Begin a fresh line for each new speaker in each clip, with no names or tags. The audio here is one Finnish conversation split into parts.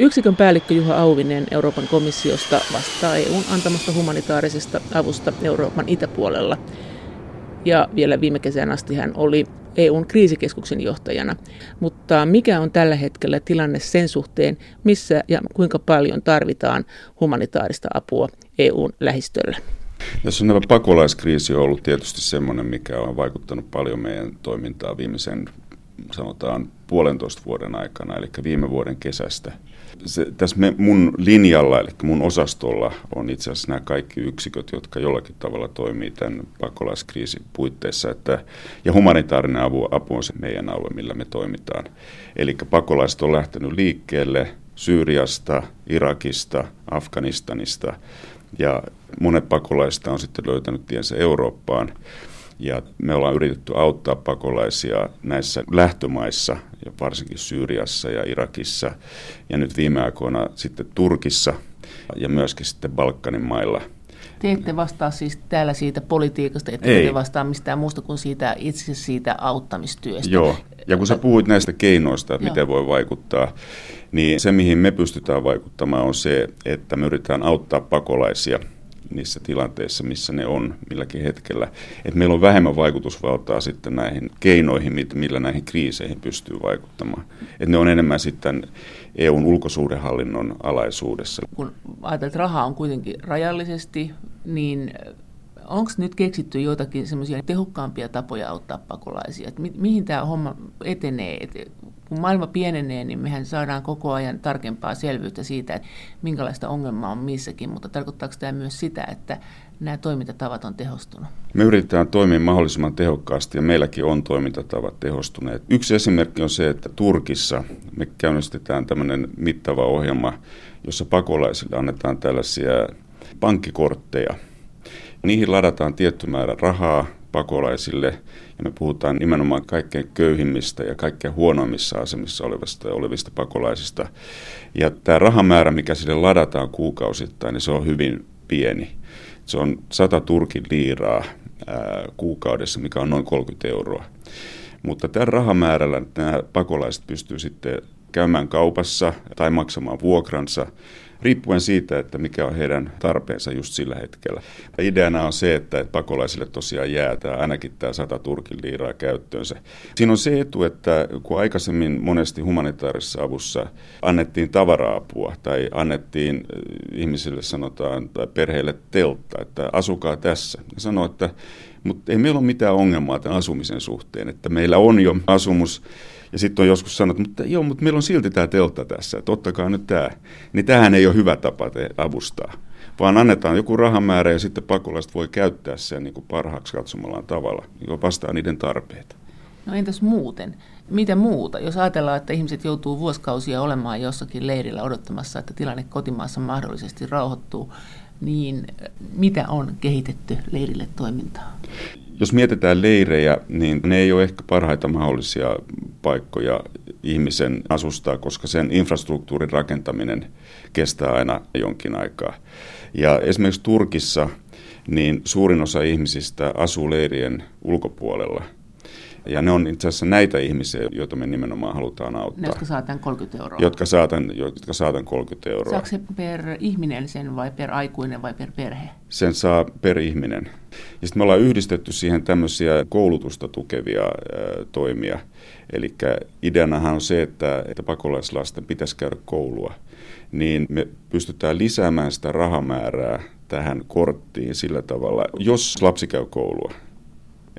Yksikön päällikkö Juha Auvinen Euroopan komissiosta vastaa EUn antamasta humanitaarisesta avusta Euroopan itäpuolella. Ja vielä viime kesän asti hän oli EUn kriisikeskuksen johtajana. Mutta mikä on tällä hetkellä tilanne sen suhteen, missä ja kuinka paljon tarvitaan humanitaarista apua EUn lähistöllä?
Tässä on pakolaiskriisi on ollut tietysti semmoinen, mikä on vaikuttanut paljon meidän toimintaan viimeisen sanotaan puolentoista vuoden aikana, eli viime vuoden kesästä. Se, tässä me, mun linjalla, eli mun osastolla, on itse asiassa nämä kaikki yksiköt, jotka jollakin tavalla toimii tämän pakolaiskriisin puitteissa. Että, ja humanitaarinen apu, apu on se meidän alue, millä me toimitaan. Eli pakolaiset on lähtenyt liikkeelle Syyriasta, Irakista, Afganistanista ja monet pakolaista on sitten löytänyt tiensä Eurooppaan. Ja me ollaan yritetty auttaa pakolaisia näissä lähtömaissa, ja varsinkin Syyriassa ja Irakissa, ja nyt viime aikoina sitten Turkissa ja myöskin sitten Balkanin mailla.
Te ette vastaa siis täällä siitä politiikasta, että te vastaa mistään muusta kuin siitä itse siitä auttamistyöstä.
Joo, ja kun sä puhuit näistä keinoista, että miten voi vaikuttaa, niin se mihin me pystytään vaikuttamaan on se, että me yritetään auttaa pakolaisia – niissä tilanteissa, missä ne on milläkin hetkellä. Et meillä on vähemmän vaikutusvaltaa sitten näihin keinoihin, millä näihin kriiseihin pystyy vaikuttamaan. Et ne on enemmän sitten EUn ulkosuhdehallinnon alaisuudessa.
Kun ajatellaan, että rahaa on kuitenkin rajallisesti, niin onko nyt keksitty joitakin semmoisia tehokkaampia tapoja auttaa pakolaisia? Mi- mihin tämä homma etenee? Et kun maailma pienenee, niin mehän saadaan koko ajan tarkempaa selvyyttä siitä, että minkälaista ongelmaa on missäkin, mutta tarkoittaako tämä myös sitä, että nämä toimintatavat on tehostunut?
Me yritetään toimia mahdollisimman tehokkaasti ja meilläkin on toimintatavat tehostuneet. Yksi esimerkki on se, että Turkissa me käynnistetään tämmöinen mittava ohjelma, jossa pakolaisille annetaan tällaisia pankkikortteja. Niihin ladataan tietty määrä rahaa pakolaisille ja me puhutaan nimenomaan kaikkein köyhimmistä ja kaikkein huonoimmissa asemissa olevista, olevista pakolaisista. Ja tämä rahamäärä, mikä sille ladataan kuukausittain, niin se on hyvin pieni. Se on 100 turkin liiraa ää, kuukaudessa, mikä on noin 30 euroa. Mutta tämän rahamäärällä nämä pakolaiset pystyvät sitten käymään kaupassa tai maksamaan vuokransa riippuen siitä, että mikä on heidän tarpeensa just sillä hetkellä. Ideana on se, että pakolaisille tosiaan jää tämä, ainakin tämä 100 turkin liiraa käyttöönsä. Siinä on se etu, että kun aikaisemmin monesti humanitaarisessa avussa annettiin tavara-apua tai annettiin eh, ihmisille sanotaan tai perheille teltta, että asukaa tässä. Ja sanoo, että mutta ei meillä ole mitään ongelmaa tämän asumisen suhteen, että meillä on jo asumus ja sitten on joskus sanottu, mutta joo, mutta meillä on silti tämä teltta tässä, että ottakaa nyt tämä. Niin tähän ei ole hyvä tapa te avustaa, vaan annetaan joku rahamäärä ja sitten pakolaiset voi käyttää sen niin kuin parhaaksi katsomallaan tavalla, joka vastaa niiden tarpeita.
No entäs muuten? Mitä muuta? Jos ajatellaan, että ihmiset joutuu vuosikausia olemaan jossakin leirillä odottamassa, että tilanne kotimaassa mahdollisesti rauhoittuu, niin mitä on kehitetty leirille toimintaa?
Jos mietitään leirejä, niin ne ei ole ehkä parhaita mahdollisia paikkoja ihmisen asustaa, koska sen infrastruktuurin rakentaminen kestää aina jonkin aikaa. Ja esimerkiksi Turkissa niin suurin osa ihmisistä asuu leirien ulkopuolella – ja ne on itse asiassa näitä ihmisiä, joita me nimenomaan halutaan auttaa. Ne,
jotka saatan 30 euroa.
Jotka saatan, jotka saatan 30 euroa.
Saako se per ihminen sen vai per aikuinen vai per perhe?
Sen saa per ihminen. Ja sitten me ollaan yhdistetty siihen tämmöisiä koulutusta tukevia ä, toimia. Eli ideanahan on se, että, että pakolaislasten pitäisi käydä koulua. Niin me pystytään lisäämään sitä rahamäärää tähän korttiin sillä tavalla, jos lapsi käy koulua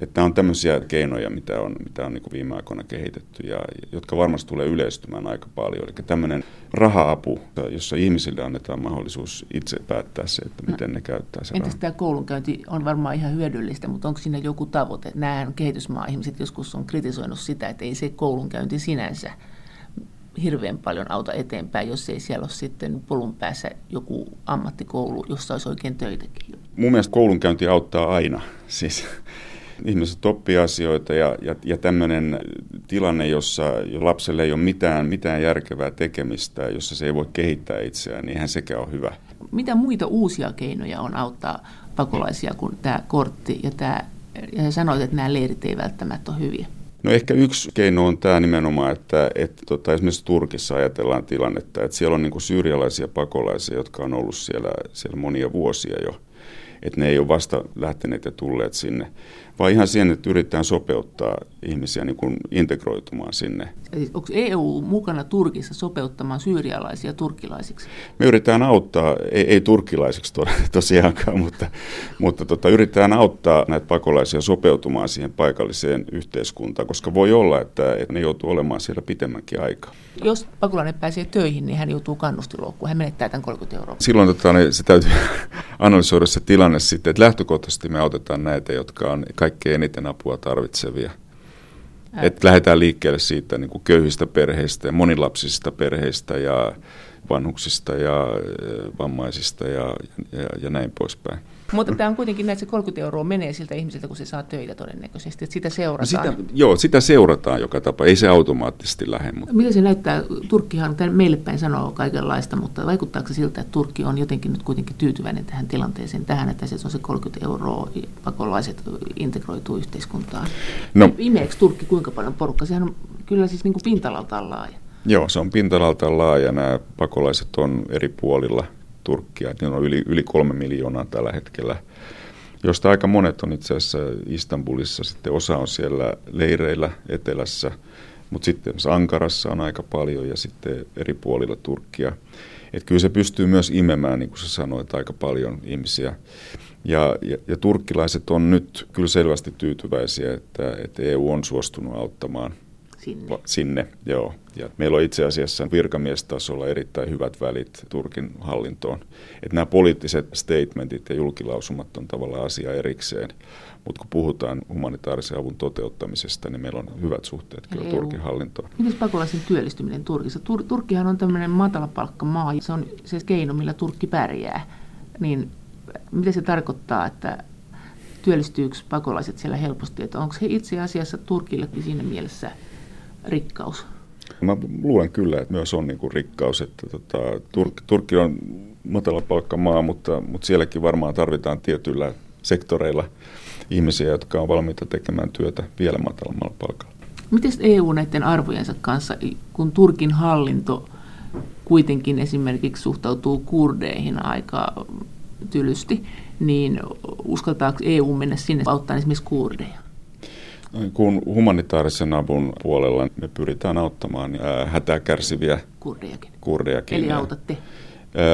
että on tämmöisiä keinoja, mitä on, mitä on niin kuin viime aikoina kehitetty ja jotka varmasti tulee yleistymään aika paljon. Eli tämmöinen raha-apu, jossa ihmisille annetaan mahdollisuus itse päättää se, että miten no, ne käyttää se
Entäs tämä koulunkäynti on varmaan ihan hyödyllistä, mutta onko siinä joku tavoite? Nämä kehitysmaa-ihmiset joskus on kritisoinut sitä, että ei se koulunkäynti sinänsä hirveän paljon auta eteenpäin, jos ei siellä ole sitten polun päässä joku ammattikoulu, jossa olisi oikein töitäkin.
Mun mielestä koulunkäynti auttaa aina. Siis ihmiset oppii asioita ja, ja, ja tämmöinen tilanne, jossa jo lapselle ei ole mitään, mitään järkevää tekemistä, jossa se ei voi kehittää itseään, niin eihän sekään ole hyvä.
Mitä muita uusia keinoja on auttaa pakolaisia kuin tämä kortti ja tämä, ja sanoit, että nämä leirit ei välttämättä ole hyviä?
No ehkä yksi keino on tämä nimenomaan, että, että tota, esimerkiksi Turkissa ajatellaan tilannetta, että siellä on niin syyrialaisia pakolaisia, jotka on ollut siellä, siellä monia vuosia jo. Että ne ei ole vasta lähteneet ja tulleet sinne vaan ihan siihen, että yritetään sopeuttaa ihmisiä niin kuin integroitumaan sinne.
Eli onko EU mukana Turkissa sopeuttamaan syyrialaisia turkkilaisiksi?
Me yritetään auttaa, ei, ei turkkilaisiksi to, tosiaankaan, mutta, mutta tota, yritetään auttaa näitä pakolaisia sopeutumaan siihen paikalliseen yhteiskuntaan, koska voi olla, että, että ne joutuu olemaan siellä pitemmänkin aikaa.
Jos pakolainen pääsee töihin, niin hän joutuu kannustiloukkuun. Hän menettää tämän 30 euroa.
Silloin tota, niin se täytyy analysoida se tilanne sitten, että lähtökohtaisesti me autetaan näitä, jotka on kaikki kaikkein eniten apua tarvitsevia. Että lähdetään liikkeelle siitä niin kuin köyhistä perheistä ja monilapsisista perheistä ja vanhuksista ja vammaisista ja, ja, ja näin poispäin.
Mutta tämä on kuitenkin näin, että se 30 euroa menee siltä ihmiseltä, kun se saa töitä todennäköisesti, että sitä seurataan.
No sitä, joo, sitä seurataan joka tapa, ei se automaattisesti lähde.
Mutta. Miten se näyttää? Turkkihan meille päin sanoo kaikenlaista, mutta vaikuttaako se siltä, että Turkki on jotenkin nyt kuitenkin tyytyväinen tähän tilanteeseen, tähän, että se on se 30 euroa, pakolaiset integroituu yhteiskuntaan? No. Imeekö Turkki kuinka paljon porukkaa? Sehän on kyllä siis niin kuin pintalaltaan laaja.
Joo, se on pintalaltaan laaja. Nämä pakolaiset on eri puolilla Turkkia. Niillä on yli, yli kolme miljoonaa tällä hetkellä, josta aika monet on itse asiassa Istanbulissa. Sitten osa on siellä leireillä etelässä, mutta sitten Ankarassa on aika paljon ja sitten eri puolilla Turkkia. Että kyllä se pystyy myös imemään, niin kuin sä sanoit, aika paljon ihmisiä. Ja, ja, ja turkkilaiset on nyt kyllä selvästi tyytyväisiä, että, että EU on suostunut auttamaan –
sinne.
Sinne, joo. Ja meillä on itse asiassa virkamiestasolla erittäin hyvät välit Turkin hallintoon. Että nämä poliittiset statementit ja julkilausumat on tavallaan asia erikseen. Mutta kun puhutaan humanitaarisen avun toteuttamisesta, niin meillä on hyvät suhteet kyllä EU. Turkin hallintoon.
Miten pakolaisen työllistyminen Turkissa? Tur- Turkkihan on tämmöinen matalapalkkamaa, se on se keino, millä Turkki pärjää. Niin mitä se tarkoittaa, että työllistyykö pakolaiset siellä helposti? Että onko he itse asiassa Turkillekin siinä mielessä – rikkaus?
Mä luulen kyllä, että myös on niin kuin rikkaus. Että tota, Turk, Turkki on matala palkkamaa, mutta, mutta sielläkin varmaan tarvitaan tietyillä sektoreilla ihmisiä, jotka on valmiita tekemään työtä vielä matalammalla palkalla.
Miten EU näiden arvojensa kanssa, kun Turkin hallinto kuitenkin esimerkiksi suhtautuu kurdeihin aika tylysti, niin uskaltaako EU mennä sinne auttaa esimerkiksi kurdeja?
Kun humanitaarisen avun puolella me pyritään auttamaan hätää kärsiviä
kurdejakin.
kurdejakin.
Eli autatte?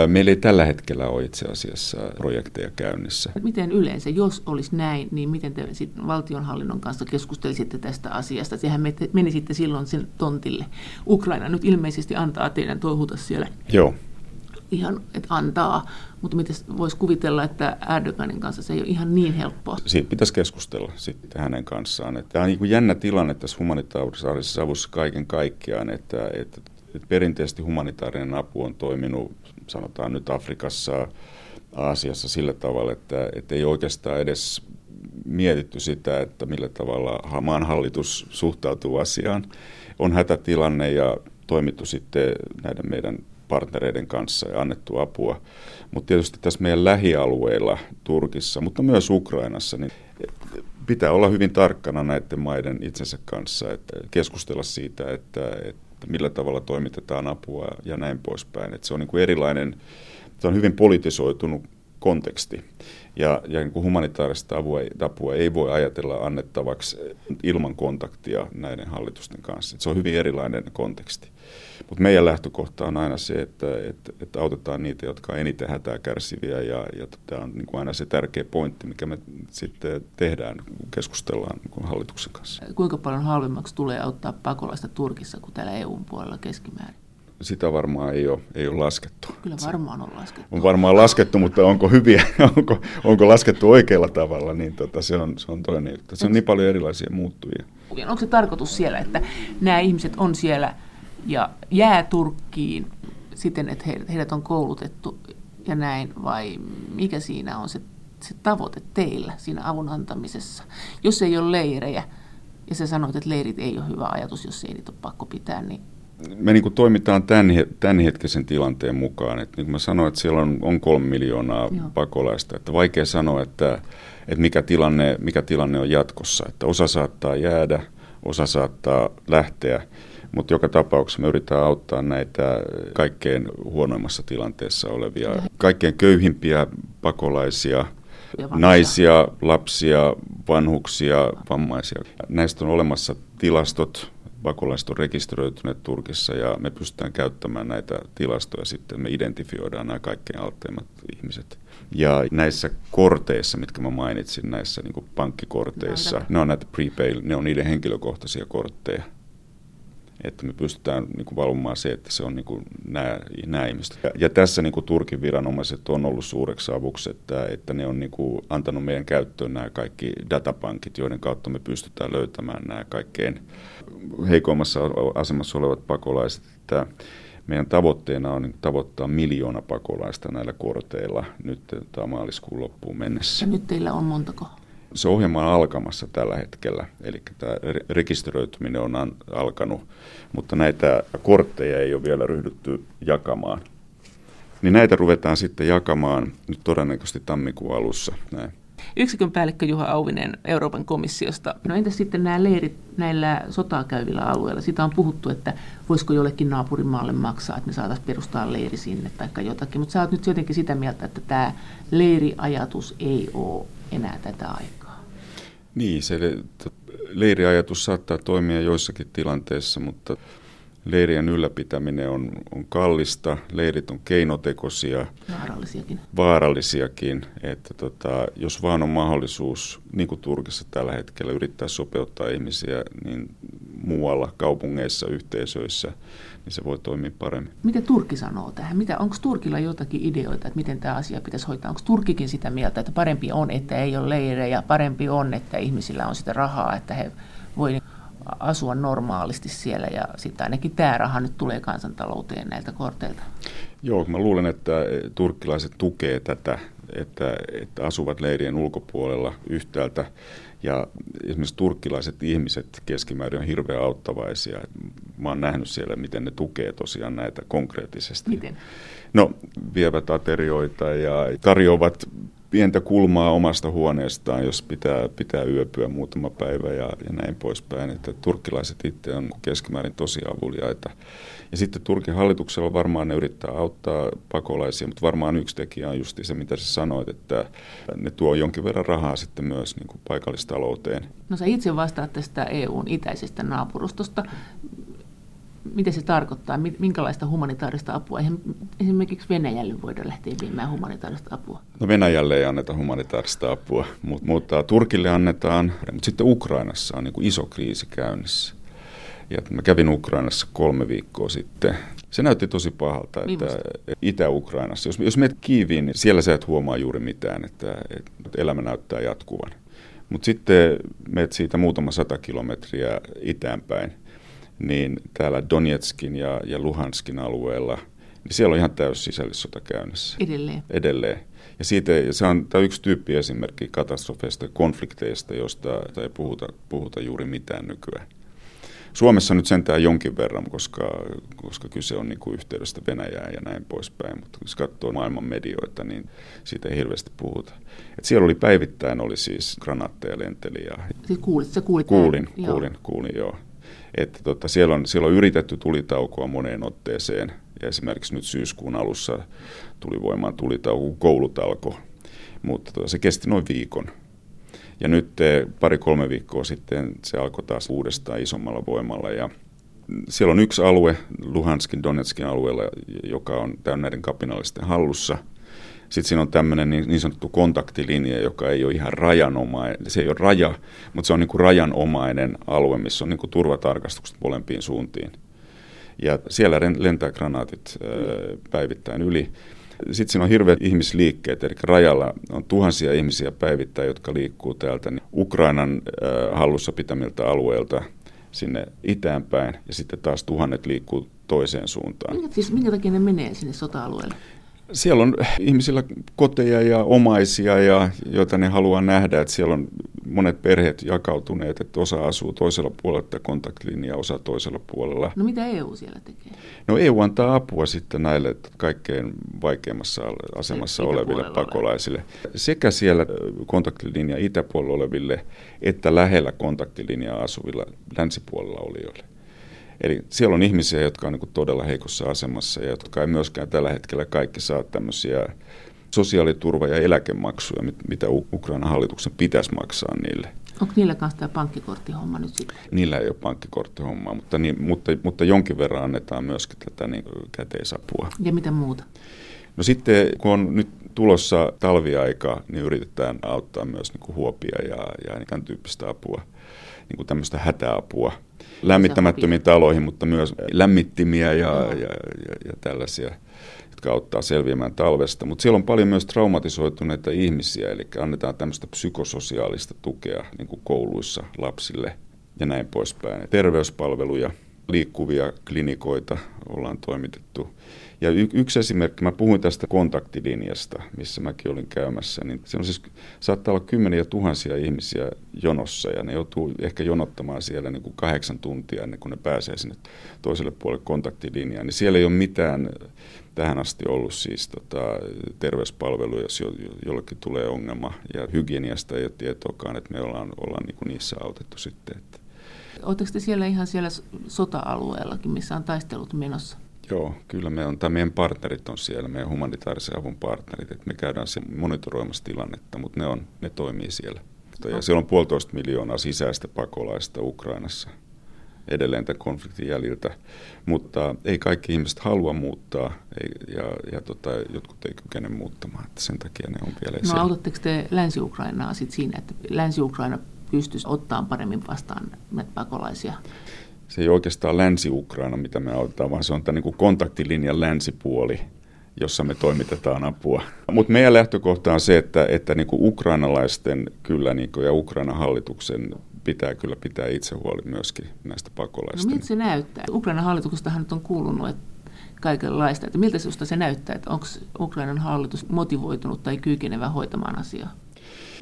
Meillä ei tällä hetkellä ole itse asiassa projekteja käynnissä.
Miten yleensä, jos olisi näin, niin miten te sitten valtionhallinnon kanssa keskustelisitte tästä asiasta? Sehän menisitte silloin sen tontille. Ukraina nyt ilmeisesti antaa teidän toihuta siellä.
Joo
ihan, että antaa, mutta miten voisi kuvitella, että Erdoganin kanssa se ei ole ihan niin helppoa?
Siitä pitäisi keskustella sitten hänen kanssaan. Tämä on niin jännä tilanne tässä humanitaarisessa avussa kaiken kaikkiaan, että, että, että perinteisesti humanitaarinen apu on toiminut, sanotaan nyt Afrikassa, Aasiassa sillä tavalla, että, että ei oikeastaan edes mietitty sitä, että millä tavalla maan hallitus suhtautuu asiaan. On hätätilanne ja toimittu sitten näiden meidän partnereiden kanssa ja annettu apua. Mutta tietysti tässä meidän lähialueilla Turkissa, mutta myös Ukrainassa, niin pitää olla hyvin tarkkana näiden maiden itsensä kanssa, että keskustella siitä, että, että millä tavalla toimitetaan apua ja näin poispäin. Että se on niin kuin erilainen, se on hyvin politisoitunut konteksti. Ja, ja niin kuin humanitaarista apua, apua ei voi ajatella annettavaksi ilman kontaktia näiden hallitusten kanssa. Se on hyvin erilainen konteksti. Mutta meidän lähtökohta on aina se, että, että, että autetaan niitä, jotka on eniten hätää kärsiviä ja, ja tämä on niin kuin aina se tärkeä pointti, mikä me sitten tehdään, kun keskustellaan niin kuin hallituksen kanssa.
Kuinka paljon halvemmaksi tulee auttaa pakolaista Turkissa kuin täällä EUn puolella keskimäärin?
Sitä varmaan ei ole, ei ole laskettu.
Kyllä varmaan on laskettu.
On varmaan laskettu, mutta onko hyviä, onko, onko laskettu oikealla tavalla, niin tota, se, on, se on toinen juttu. Se on niin paljon erilaisia muuttujia.
Onko se tarkoitus siellä, että nämä ihmiset on siellä ja jää Turkkiin siten, että heidät on koulutettu ja näin, vai mikä siinä on se, se tavoite teillä siinä avun antamisessa? Jos ei ole leirejä, ja sä sanoit, että leirit ei ole hyvä ajatus, jos ei niitä ole pakko pitää, niin
me niin kuin toimitaan tämän, tämän hetkisen tilanteen mukaan. Että niin kuin mä sanoin, että siellä on, on kolme miljoonaa Joo. pakolaista. Että vaikea sanoa, että, että mikä, tilanne, mikä tilanne on jatkossa. Että osa saattaa jäädä, osa saattaa lähteä. Mutta joka tapauksessa me yritetään auttaa näitä kaikkein huonoimmassa tilanteessa olevia, kaikkein köyhimpiä pakolaisia, naisia, lapsia, vanhuksia, vammaisia. Näistä on olemassa tilastot, pakolaiset on rekisteröityneet Turkissa ja me pystytään käyttämään näitä tilastoja sitten, me identifioidaan nämä kaikkein altteimmat ihmiset. Ja näissä korteissa, mitkä mä mainitsin, näissä niin pankkikorteissa, ne on näitä prepay, ne on niiden henkilökohtaisia kortteja että me pystytään niin kuin valvomaan se, että se on niin kuin nämä, nämä ihmiset. Ja, ja tässä niin kuin Turkin viranomaiset on ollut suureksi avuksi, että, että ne on niin kuin antanut meidän käyttöön nämä kaikki datapankit, joiden kautta me pystytään löytämään nämä kaikkein heikoimmassa asemassa olevat pakolaiset. Että meidän tavoitteena on niin tavoittaa miljoona pakolaista näillä korteilla nyt maaliskuun loppuun mennessä.
Ja nyt teillä on montako?
Se ohjelma on alkamassa tällä hetkellä, eli tämä rekisteröityminen on alkanut, mutta näitä kortteja ei ole vielä ryhdytty jakamaan. Niin näitä ruvetaan sitten jakamaan nyt todennäköisesti tammikuun alussa. Näin.
Yksikön päällikkö Juha Auvinen Euroopan komissiosta. No entäs sitten nämä leirit näillä sotaa käyvillä alueilla? Sitä on puhuttu, että voisiko jollekin naapurimaalle maksaa, että me saataisiin perustaa leiri sinne tai jotakin. Mutta sä oot nyt jotenkin sitä mieltä, että tämä leiriajatus ei ole enää tätä aikaa.
Niin, se leiriajatus saattaa toimia joissakin tilanteissa, mutta leirien ylläpitäminen on, on kallista, leirit on keinotekoisia.
Vaarallisiakin.
Vaarallisiakin, että tota, jos vaan on mahdollisuus, niin kuin Turkissa tällä hetkellä, yrittää sopeuttaa ihmisiä niin muualla kaupungeissa, yhteisöissä, niin se voi toimia paremmin.
Mitä Turkki sanoo tähän? Mitä, onko Turkilla jotakin ideoita, että miten tämä asia pitäisi hoitaa? Onko Turkkikin sitä mieltä, että parempi on, että ei ole leirejä, parempi on, että ihmisillä on sitä rahaa, että he voivat asua normaalisti siellä ja sitten ainakin tämä raha nyt tulee kansantalouteen näiltä korteilta.
Joo, mä luulen, että turkkilaiset tukee tätä, että, että asuvat leirien ulkopuolella yhtäältä ja esimerkiksi turkkilaiset ihmiset keskimäärin on hirveän auttavaisia. Mä oon nähnyt siellä, miten ne tukee tosiaan näitä konkreettisesti.
Miten?
No, vievät aterioita ja tarjoavat pientä kulmaa omasta huoneestaan, jos pitää, pitää yöpyä muutama päivä ja, ja näin poispäin. Että turkkilaiset itse on keskimäärin tosi avuliaita. Ja sitten Turkin hallituksella varmaan ne yrittää auttaa pakolaisia, mutta varmaan yksi tekijä on just se, mitä sä sanoit, että ne tuo jonkin verran rahaa sitten myös niin kuin paikallistalouteen.
No sä itse vastaat tästä EUn itäisestä naapurustosta mitä se tarkoittaa, minkälaista humanitaarista apua? Eihän esimerkiksi Venäjälle voida lähteä viemään humanitaarista apua.
No Venäjälle ei anneta humanitaarista apua, mutta, mutta Turkille annetaan, mutta sitten Ukrainassa on niin kuin iso kriisi käynnissä. Ja mä kävin Ukrainassa kolme viikkoa sitten. Se näytti tosi pahalta, että Itä-Ukrainassa, jos, jos menet Kiiviin, niin siellä sä et huomaa juuri mitään, että, että elämä näyttää jatkuvan. Mutta sitten menet siitä muutama sata kilometriä itäänpäin, niin täällä Donetskin ja, ja Luhanskin alueella, niin siellä on ihan täys sisällissota käynnissä.
Edelleen.
Edelleen. Ja siitä, se on tämä yksi tyyppi esimerkki katastrofeista ja konflikteista, joista ei puhuta, puhuta juuri mitään nykyään. Suomessa nyt sentään jonkin verran, koska, koska kyse on niin kuin yhteydestä Venäjään ja näin poispäin, mutta jos katsoo maailman medioita, niin siitä ei hirveästi puhuta. Et siellä oli päivittäin oli siis granaatteja lenteli. Ja
siis kuulit, sä kuulit
kuulin, kuulin, kuulin, kuulin, joo. Että tota, siellä, on, siellä on yritetty tulitaukoa moneen otteeseen. Ja esimerkiksi nyt syyskuun alussa tuli voimaan tulitauko, koulutalko, mutta tota, se kesti noin viikon. Ja nyt eh, pari-kolme viikkoa sitten se alkoi taas uudestaan isommalla voimalla. Ja siellä on yksi alue, Luhanskin, Donetskin alueella, joka on täynnä näiden kapinallisten hallussa – sitten siinä on tämmöinen niin, niin sanottu kontaktilinja, joka ei ole ihan rajanomainen, se ei ole raja, mutta se on niin kuin rajanomainen alue, missä on niin kuin turvatarkastukset molempiin suuntiin. Ja siellä lentää granaatit päivittäin yli. Sitten siinä on hirveät ihmisliikkeet, eli rajalla on tuhansia ihmisiä päivittäin, jotka liikkuu täältä niin Ukrainan hallussa pitämiltä alueilta sinne itäänpäin, ja sitten taas tuhannet liikkuu toiseen suuntaan.
Minkä, siis minkä takia ne menee sinne sota-alueelle?
Siellä on ihmisillä koteja ja omaisia, ja, joita ne haluaa nähdä. Että siellä on monet perheet jakautuneet, että osa asuu toisella puolella että kontaktlinja, osa toisella puolella.
No mitä EU siellä tekee?
No EU antaa apua sitten näille kaikkein vaikeimmassa asemassa oleville pakolaisille. Sekä siellä kontaktilinja itäpuolella oleville, että lähellä kontaktilinjaa asuvilla länsipuolella olijoille. Eli siellä on ihmisiä, jotka on niin todella heikossa asemassa ja jotka ei myöskään tällä hetkellä kaikki saa tämmöisiä sosiaaliturva- ja eläkemaksuja, mitä Ukrainan hallituksen pitäisi maksaa niille.
Onko niillä kanssa tämä pankkikorttihomma nyt sitten?
Niillä ei ole pankkikorttihommaa, mutta, niin, mutta, mutta jonkin verran annetaan myöskin tätä niin, käteisapua.
Ja mitä muuta?
No sitten kun on nyt tulossa talviaika, niin yritetään auttaa myös niin kuin huopia ja, ja tämän tyyppistä apua, niin kuin tämmöistä hätäapua lämmittämättömiin taloihin, mutta myös lämmittimiä ja, ja, ja, ja tällaisia jotka auttaa selviämään talvesta. Mutta siellä on paljon myös traumatisoituneita ihmisiä, eli annetaan tämmöistä psykososiaalista tukea niin kuin kouluissa lapsille ja näin poispäin. Terveyspalveluja, liikkuvia klinikoita ollaan toimitettu. Ja y- yksi esimerkki, mä puhuin tästä kontaktilinjasta, missä mäkin olin käymässä, niin se on siis, saattaa olla kymmeniä tuhansia ihmisiä jonossa ja ne joutuu ehkä jonottamaan siellä niin kuin kahdeksan tuntia ennen kuin ne pääsee sinne toiselle puolelle kontaktilinjaa. Niin siellä ei ole mitään tähän asti ollut siis tota, terveyspalveluja, jos jo, jollekin tulee ongelma ja hygieniasta ei ole tietoakaan, että me ollaan, ollaan niin kuin niissä autettu sitten. Että.
Oletteko te siellä ihan siellä sota-alueellakin, missä on taistelut menossa?
Joo, kyllä me on, tai meidän partnerit on siellä, meidän humanitaarisen avun partnerit, että me käydään siellä monitoroimassa tilannetta, mutta ne, on, ne toimii siellä. Ja siellä on puolitoista miljoonaa sisäistä pakolaista Ukrainassa edelleen tämän konfliktin jäljiltä, mutta ei kaikki ihmiset halua muuttaa ei, ja, ja tota, jotkut ei kykene muuttamaan, että sen takia ne on vielä
No siellä. autatteko te Länsi-Ukrainaa sit siinä, että Länsi-Ukraina pystyisi ottamaan paremmin vastaan näitä pakolaisia?
Se ei oikeastaan Länsi-Ukraina, mitä me autetaan, vaan se on tämä niin kontaktilinjan länsipuoli, jossa me toimitetaan apua. Mutta meidän lähtökohta on se, että, että niin kuin ukrainalaisten kyllä niin kuin, ja Ukrainan hallituksen pitää kyllä pitää itse huoli myöskin näistä pakolaisista.
No miltä se näyttää? Ukrainan hallituksestahan nyt on kuulunut että kaikenlaista. Että miltä sinusta se näyttää, että onko Ukrainan hallitus motivoitunut tai kykenevä hoitamaan asiaa?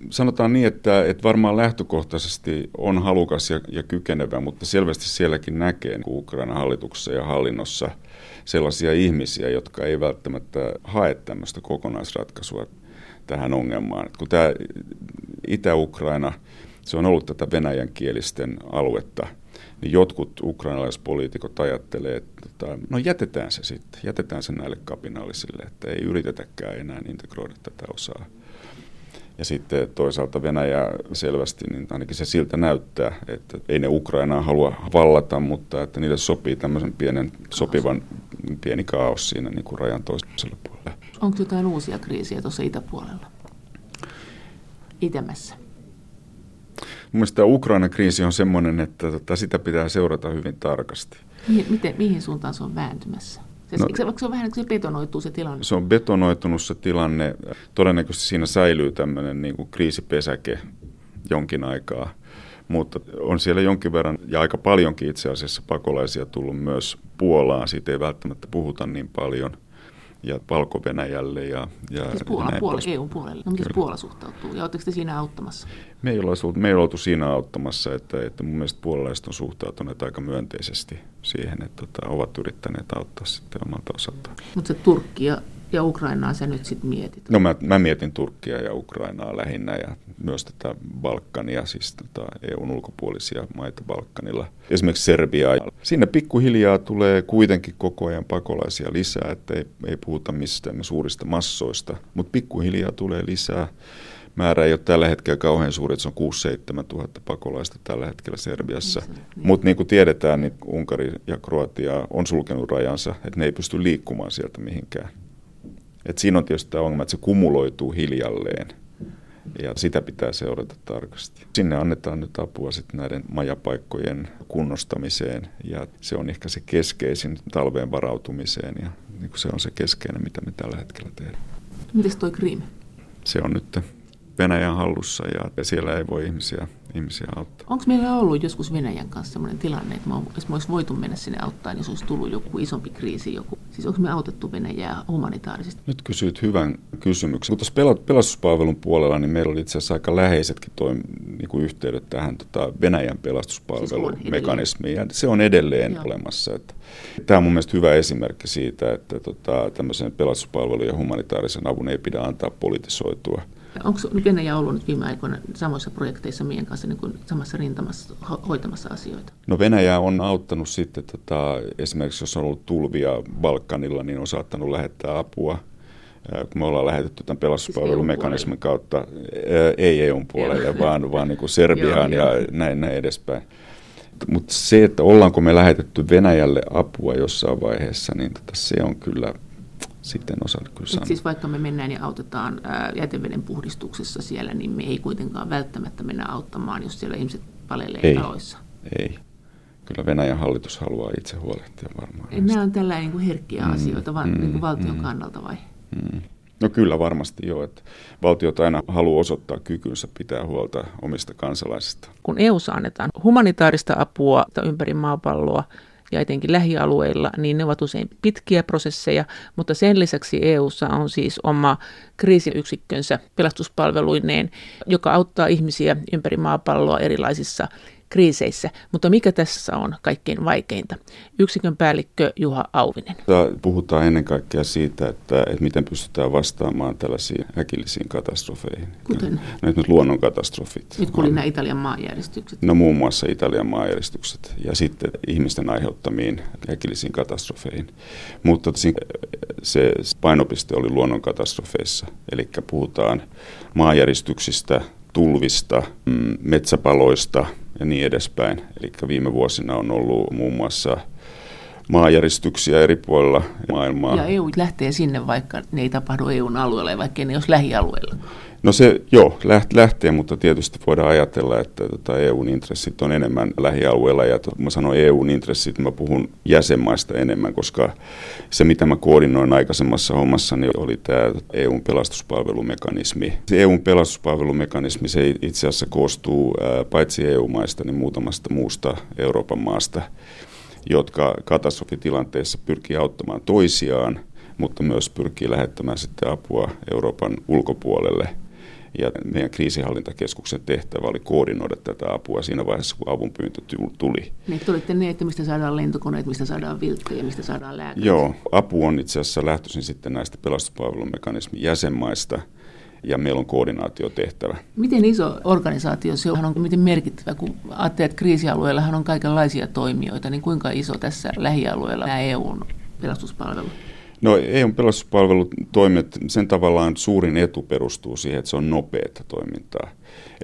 Sanotaan niin, että, että varmaan lähtökohtaisesti on halukas ja, ja kykenevä, mutta selvästi sielläkin näkee niin Ukrainan hallituksessa ja hallinnossa sellaisia ihmisiä, jotka ei välttämättä hae tämmöistä kokonaisratkaisua tähän ongelmaan. Kun tämä Itä-Ukraina se on ollut tätä venäjän kielisten aluetta, niin jotkut ukrainalaispoliitikot ajattelee, että tota, no jätetään se sitten, jätetään se näille kapinallisille, että ei yritetäkään enää integroida tätä osaa. Ja sitten toisaalta Venäjä selvästi, niin ainakin se siltä näyttää, että ei ne Ukrainaa halua vallata, mutta että niille sopii tämmöisen pienen, sopivan pieni kaos siinä niin kuin rajan toisella puolella.
Onko jotain uusia kriisiä tuossa itäpuolella? Itämässä?
Mielestäni Ukrainan kriisi on sellainen, että tota, sitä pitää seurata hyvin tarkasti.
Mihin, miten, mihin suuntaan se on vääntymässä? Se, no, se, se on vähän, se betonoituu se tilanne?
Se on betonoitunut se tilanne. Todennäköisesti siinä säilyy tämmöinen niin kuin kriisipesäke jonkin aikaa. Mutta on siellä jonkin verran ja aika paljonkin itse asiassa pakolaisia tullut myös Puolaan. Siitä ei välttämättä puhuta niin paljon ja Valko-Venäjälle. Ja, ja
siis Puola, ja Puola EUn puolelle. No miten Puola suhtautuu ja oletteko te siinä auttamassa?
Me ei olla, me ei oltu siinä auttamassa, että, että mun mielestä puolalaiset on suhtautuneet aika myönteisesti siihen, että tota, ovat yrittäneet auttaa sitten omalta osaltaan.
Mutta se Turkki ja, ja Ukrainaa sä nyt sitten mietit?
No mä, mä mietin Turkkia ja Ukrainaa lähinnä ja myös tätä Balkania, siis tota EUn ulkopuolisia maita Balkanilla. Esimerkiksi Serbiaa. Siinä pikkuhiljaa tulee kuitenkin koko ajan pakolaisia lisää, että ei, ei puhuta mistään suurista massoista, mutta pikkuhiljaa tulee lisää määrä ei ole tällä hetkellä kauhean suuri, että se on 6-7 tuhatta pakolaista tällä hetkellä Serbiassa. Niin, niin. Mutta niin kuin tiedetään, niin Unkari ja Kroatia on sulkenut rajansa, että ne ei pysty liikkumaan sieltä mihinkään. Et siinä on tietysti tämä ongelma, että se kumuloituu hiljalleen ja sitä pitää seurata tarkasti. Sinne annetaan nyt apua sitten näiden majapaikkojen kunnostamiseen ja se on ehkä se keskeisin talveen varautumiseen ja niin se on se keskeinen, mitä me tällä hetkellä tehdään.
Miten toi Krim?
Se on nyt Venäjän hallussa ja siellä ei voi ihmisiä, ihmisiä auttaa.
Onko meillä ollut joskus Venäjän kanssa sellainen tilanne, että me olisi voitu mennä sinne auttaa, jos olisi tullut joku isompi kriisi? Joku. Siis onko me autettu Venäjää humanitaarisesti?
Nyt kysyit hyvän kysymyksen. Tuossa pelastuspalvelun puolella niin meillä oli itse asiassa aika läheisetkin toi, niin kuin yhteydet tähän tota Venäjän pelastuspalvelumekanismiin. Siis se on edelleen Joo. olemassa. Että, tämä on mun mielestä hyvä esimerkki siitä, että tota, tämmöisen pelastuspalvelun ja humanitaarisen avun ei pidä antaa politisoitua.
Onko Venäjä ollut nyt viime aikoina samoissa projekteissa meidän kanssa niin kuin samassa rintamassa hoitamassa asioita?
No Venäjä on auttanut sitten, tota, esimerkiksi jos on ollut tulvia Balkanilla, niin on saattanut lähettää apua kun me ollaan lähetetty tämän pelastuspalvelumekanismin kautta, ei EUn puolelle, vaan, vaan niin kuin Serbiaan ja näin, näin edespäin. Mutta se, että ollaanko me lähetetty Venäjälle apua jossain vaiheessa, niin tota, se on kyllä sitten kyllä sanoa.
Siis vaikka me mennään ja autetaan jäteveden puhdistuksessa siellä, niin me ei kuitenkaan välttämättä mennä auttamaan, jos siellä ihmiset palelee ei, taloissa.
Ei. Kyllä Venäjän hallitus haluaa itse huolehtia varmaan.
Nämä on tällainen niin kuin herkkiä mm, asioita vaan mm, niin kuin valtion mm, kannalta vai?
Mm. No kyllä varmasti joo, että valtiot aina haluaa osoittaa kykynsä pitää huolta omista kansalaisista.
Kun EU annetaan humanitaarista apua ympäri maapalloa, ja etenkin lähialueilla, niin ne ovat usein pitkiä prosesseja, mutta sen lisäksi EU:ssa on siis oma kriisiyksikkönsä pelastuspalveluineen, joka auttaa ihmisiä ympäri maapalloa erilaisissa kriiseissä. Mutta mikä tässä on kaikkein vaikeinta? Yksikön päällikkö Juha Auvinen.
Puhutaan ennen kaikkea siitä, että, että miten pystytään vastaamaan tällaisiin äkillisiin katastrofeihin.
Kuten?
No, nyt luonnonkatastrofit.
Nyt oli nämä Italian maanjäristykset.
No muun muassa Italian maanjäristykset ja sitten ihmisten aiheuttamiin äkillisiin katastrofeihin. Mutta se painopiste oli luonnonkatastrofeissa, eli puhutaan maanjäristyksistä, tulvista, mm, metsäpaloista ja niin edespäin. Eli viime vuosina on ollut muun muassa maajäristyksiä eri puolilla maailmaa.
Ja EU lähtee sinne, vaikka ne ei tapahdu EUn alueella, vaikka ne olisi lähialueella.
No se, joo, lähtee, mutta tietysti voidaan ajatella, että tota EUn intressit on enemmän lähialueella. Ja kun mä sanon EUn intressit, mä puhun jäsenmaista enemmän, koska se, mitä mä koordinoin aikaisemmassa hommassa, niin oli tämä EUn pelastuspalvelumekanismi. Se EUn pelastuspalvelumekanismi, se itse asiassa koostuu paitsi EU-maista, niin muutamasta muusta Euroopan maasta, jotka katastrofitilanteessa pyrkii auttamaan toisiaan, mutta myös pyrkii lähettämään sitten apua Euroopan ulkopuolelle – ja meidän kriisihallintakeskuksen tehtävä oli koordinoida tätä apua siinä vaiheessa, kun avunpyyntö tuli.
Niin tulitte ne, että mistä saadaan lentokoneet, mistä saadaan vilttejä, mistä saadaan lääkäreitä.
Joo, apu on itse asiassa lähtöisin sitten näistä pelastuspalvelumekanismin jäsenmaista ja meillä on koordinaatiotehtävä.
Miten iso organisaatio se on, miten merkittävä, kun ajattelee, että kriisialueellahan on kaikenlaisia toimijoita, niin kuinka iso tässä lähialueella nämä EUn pelastuspalvelut?
No EUn pelastuspalvelutoimet, sen tavallaan suurin etu perustuu siihen, että se on nopeata toimintaa.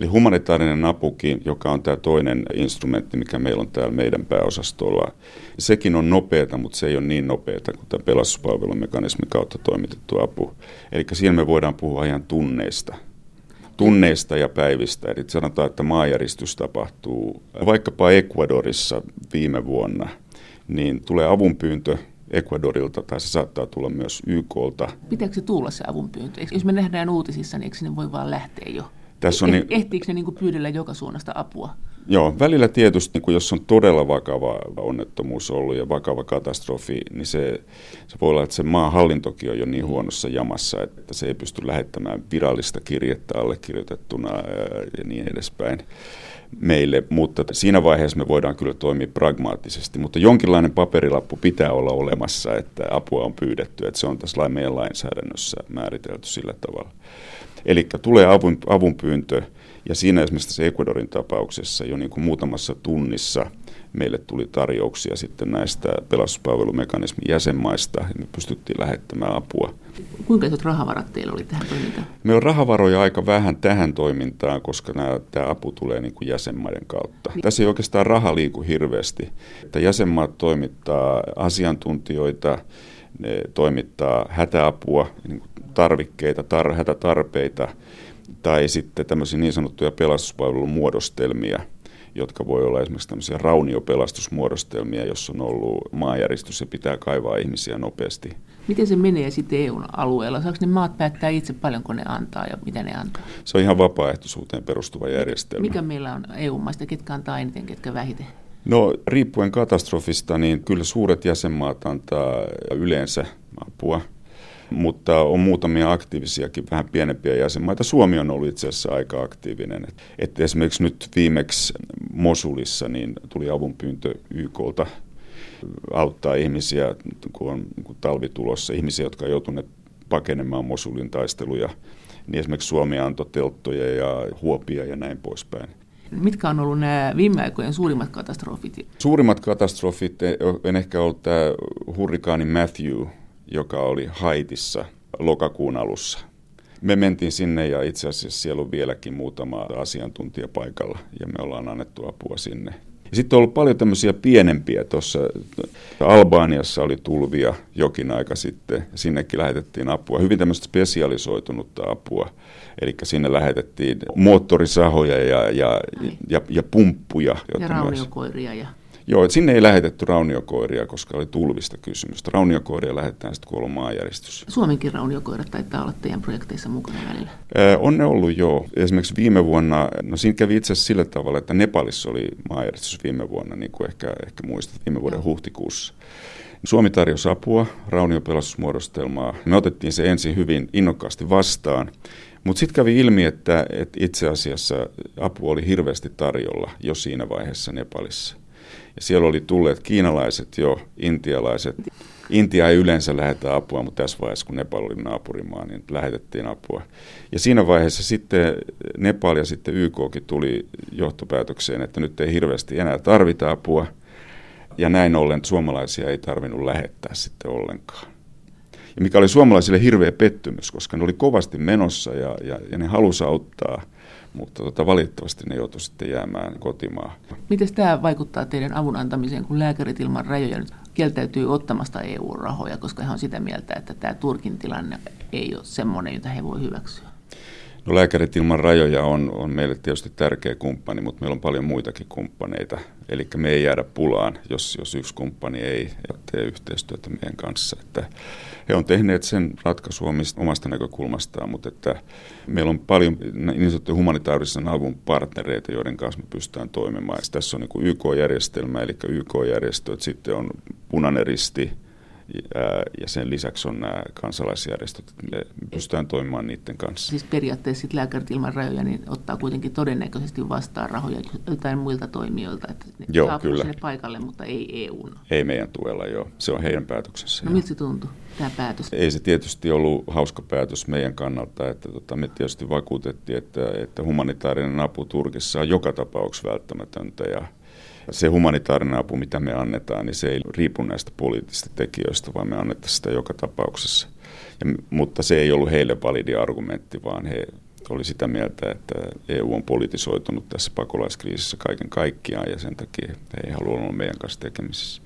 Eli humanitaarinen apukin, joka on tämä toinen instrumentti, mikä meillä on täällä meidän pääosastolla, sekin on nopeata, mutta se ei ole niin nopeata kuin tämä pelastuspalvelumekanismin kautta toimitettu apu. Eli siinä me voidaan puhua ihan tunneista tunneista ja päivistä. Eli sanotaan, että maajäristys tapahtuu vaikkapa Ecuadorissa viime vuonna, niin tulee avunpyyntö Ecuadorilta tai se saattaa tulla myös YKlta.
Pitääkö se tulla se avunpyyntö? Jos me nähdään uutisissa, niin eikö sinne voi vaan lähteä jo?
Tässä on eh, niin,
Ehtiikö ne niin pyydellä joka suunnasta apua?
Joo, välillä tietysti, niin jos on todella vakava onnettomuus ollut ja vakava katastrofi, niin se, se voi olla, että se maan hallintokin on jo niin huonossa jamassa, että se ei pysty lähettämään virallista kirjettä allekirjoitettuna ja niin edespäin meille, mutta siinä vaiheessa me voidaan kyllä toimia pragmaattisesti, mutta jonkinlainen paperilappu pitää olla olemassa, että apua on pyydetty, että se on tässä meidän lainsäädännössä määritelty sillä tavalla. Eli tulee avun, avunpyyntö, ja siinä esimerkiksi tässä Ecuadorin tapauksessa jo niin kuin muutamassa tunnissa meille tuli tarjouksia sitten näistä pelastuspalvelumekanismin jäsenmaista, ja me pystyttiin lähettämään apua.
Kuinka isot rahavarat teillä oli tähän toimintaan?
Meillä on rahavaroja aika vähän tähän toimintaan, koska nämä, tämä apu tulee niin kuin jäsenmaiden kautta. Niin. Tässä ei oikeastaan raha liiku hirveästi. Että jäsenmaat toimittaa asiantuntijoita, ne toimittaa hätäapua, niin kuin tarvikkeita, tar, hätätarpeita tai sitten tämmöisiä niin sanottuja pelastuspalvelun muodostelmia, jotka voi olla esimerkiksi tämmöisiä rauniopelastusmuodostelmia, jos on ollut maanjäristys ja pitää kaivaa ihmisiä nopeasti.
Miten se menee sitten EUn alueella? Saako ne maat päättää itse paljonko ne antaa ja mitä ne antaa?
Se on ihan vapaaehtoisuuteen perustuva järjestelmä.
Mikä meillä on EU-maista, ketkä antaa eniten, ketkä vähiten?
No riippuen katastrofista, niin kyllä suuret jäsenmaat antaa yleensä apua, mutta on muutamia aktiivisiakin, vähän pienempiä jäsenmaita. Suomi on ollut itse asiassa aika aktiivinen. Että esimerkiksi nyt viimeksi Mosulissa niin tuli avunpyyntö YKlta auttaa ihmisiä, kun on kun talvi tulossa, ihmisiä, jotka on joutuneet pakenemaan Mosulin taisteluja, niin esimerkiksi Suomi antoi telttoja ja huopia ja näin poispäin.
Mitkä on ollut nämä viime aikojen suurimmat katastrofit?
Suurimmat katastrofit, en ehkä ollut tämä hurrikaani Matthew, joka oli Haitissa lokakuun alussa. Me mentiin sinne ja itse asiassa siellä on vieläkin muutama asiantuntija paikalla ja me ollaan annettu apua sinne. Sitten on ollut paljon tämmöisiä pienempiä. Tuossa Albaniassa oli tulvia jokin aika sitten. Sinnekin lähetettiin apua. Hyvin tämmöistä spesialisoitunutta apua. Eli sinne lähetettiin moottorisahoja ja, ja, ja, ja pumppuja.
Ja rauniokoiria. Ja...
Joo, sinne ei lähetetty rauniokoiria, koska oli tulvista kysymys. Rauniokoiria lähetetään sitten, kun on maanjäristys.
Suomenkin rauniokoirat taitaa olla teidän projekteissa mukana välillä.
Ee, on ne ollut joo. Esimerkiksi viime vuonna, no siinä kävi itse asiassa sillä tavalla, että Nepalissa oli maanjäristys viime vuonna, niin kuin ehkä, ehkä muistat, viime vuoden joo. huhtikuussa. Suomi tarjosi apua, rauniopelastusmuodostelmaa. Me otettiin se ensin hyvin innokkaasti vastaan. Mutta sitten kävi ilmi, että, että itse asiassa apu oli hirveästi tarjolla jo siinä vaiheessa Nepalissa. Ja siellä oli tulleet kiinalaiset jo, intialaiset. Intia ei yleensä lähetä apua, mutta tässä vaiheessa, kun Nepal oli naapurimaa, niin lähetettiin apua. Ja siinä vaiheessa sitten Nepal ja sitten YKkin tuli johtopäätökseen, että nyt ei hirveästi enää tarvita apua. Ja näin ollen suomalaisia ei tarvinnut lähettää sitten ollenkaan. Ja mikä oli suomalaisille hirveä pettymys, koska ne oli kovasti menossa ja, ja, ja ne halusi auttaa – mutta tota, valitettavasti ne joutuivat sitten jäämään kotimaan.
Miten tämä vaikuttaa teidän avun antamiseen, kun lääkärit ilman rajoja nyt kieltäytyy ottamasta EU-rahoja, koska he on sitä mieltä, että tämä Turkin tilanne ei ole semmoinen, jota he voi hyväksyä?
No Lääkärit ilman rajoja on, on meille tietysti tärkeä kumppani, mutta meillä on paljon muitakin kumppaneita. Eli me ei jäädä pulaan, jos, jos yksi kumppani ei tee yhteistyötä meidän kanssa. Että he on tehneet sen ratkaisu omasta näkökulmastaan, mutta että meillä on paljon niin sanottuja humanitaarisen avun partnereita, joiden kanssa me pystytään toimimaan. Tässä on niin YK-järjestelmä, eli YK-järjestöt, sitten on Punainen Risti, ja sen lisäksi on nämä kansalaisjärjestöt, että me pystytään toimimaan niiden kanssa.
Siis periaatteessa sit lääkärit ilman rajoja niin ottaa kuitenkin todennäköisesti vastaan rahoja jotain muilta toimijoilta, että ne joo, kyllä. sinne paikalle, mutta ei EUn.
Ei meidän tuella, joo. Se on heidän päätöksensä.
No miltä se tuntui, tämä päätös?
Ei se tietysti ollut hauska päätös meidän kannalta, että tota, me tietysti vakuutettiin, että, että humanitaarinen apu Turkissa on joka tapauksessa välttämätöntä ja se humanitaarinen apu, mitä me annetaan, niin se ei riipu näistä poliittisista tekijöistä, vaan me annetaan sitä joka tapauksessa. Ja, mutta se ei ollut heille validi argumentti, vaan he oli sitä mieltä, että EU on politisoitunut tässä pakolaiskriisissä kaiken kaikkiaan ja sen takia he ei halua olla meidän kanssa tekemisissä.